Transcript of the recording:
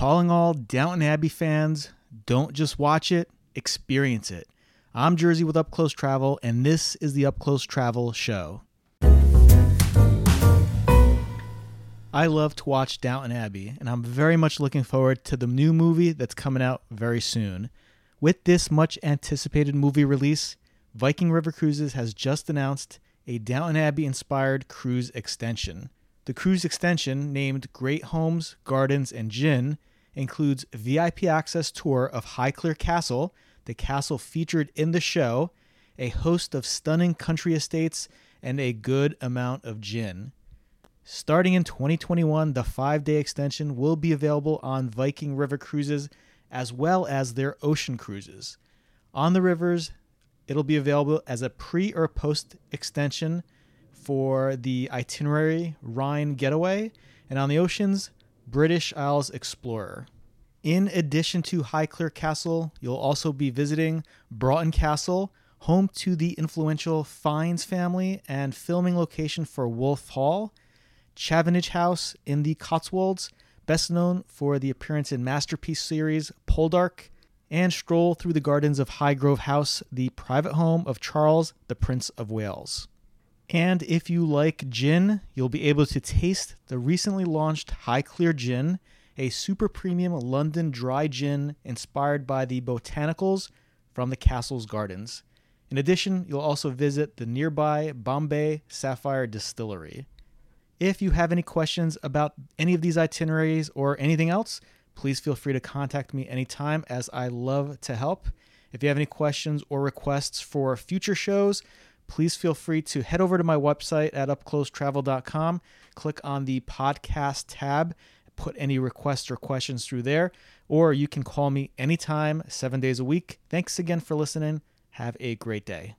Calling all Downton Abbey fans, don't just watch it, experience it. I'm Jersey with Up Close Travel, and this is the Up Close Travel Show. I love to watch Downton Abbey, and I'm very much looking forward to the new movie that's coming out very soon. With this much anticipated movie release, Viking River Cruises has just announced a Downton Abbey inspired cruise extension. The cruise extension, named Great Homes, Gardens, and Gin, includes VIP access tour of Highclere Castle, the castle featured in the show, a host of stunning country estates, and a good amount of gin. Starting in 2021, the five day extension will be available on Viking River cruises as well as their ocean cruises. On the rivers, it'll be available as a pre or post extension for the itinerary Rhine Getaway, and on the oceans, British Isles Explorer. In addition to Highclere Castle, you'll also be visiting Broughton Castle, home to the influential Fiennes family and filming location for Wolf Hall, Chavenage House in the Cotswolds, best known for the appearance in masterpiece series Poldark, and stroll through the gardens of Highgrove House, the private home of Charles, the Prince of Wales. And if you like gin, you'll be able to taste the recently launched Highclere Gin, a super premium London dry gin inspired by the botanicals from the castle's gardens. In addition, you'll also visit the nearby Bombay Sapphire Distillery. If you have any questions about any of these itineraries or anything else, please feel free to contact me anytime as I love to help. If you have any questions or requests for future shows, please feel free to head over to my website at upclosetravel.com, click on the podcast tab, put any requests or questions through there, or you can call me anytime, seven days a week. Thanks again for listening. Have a great day.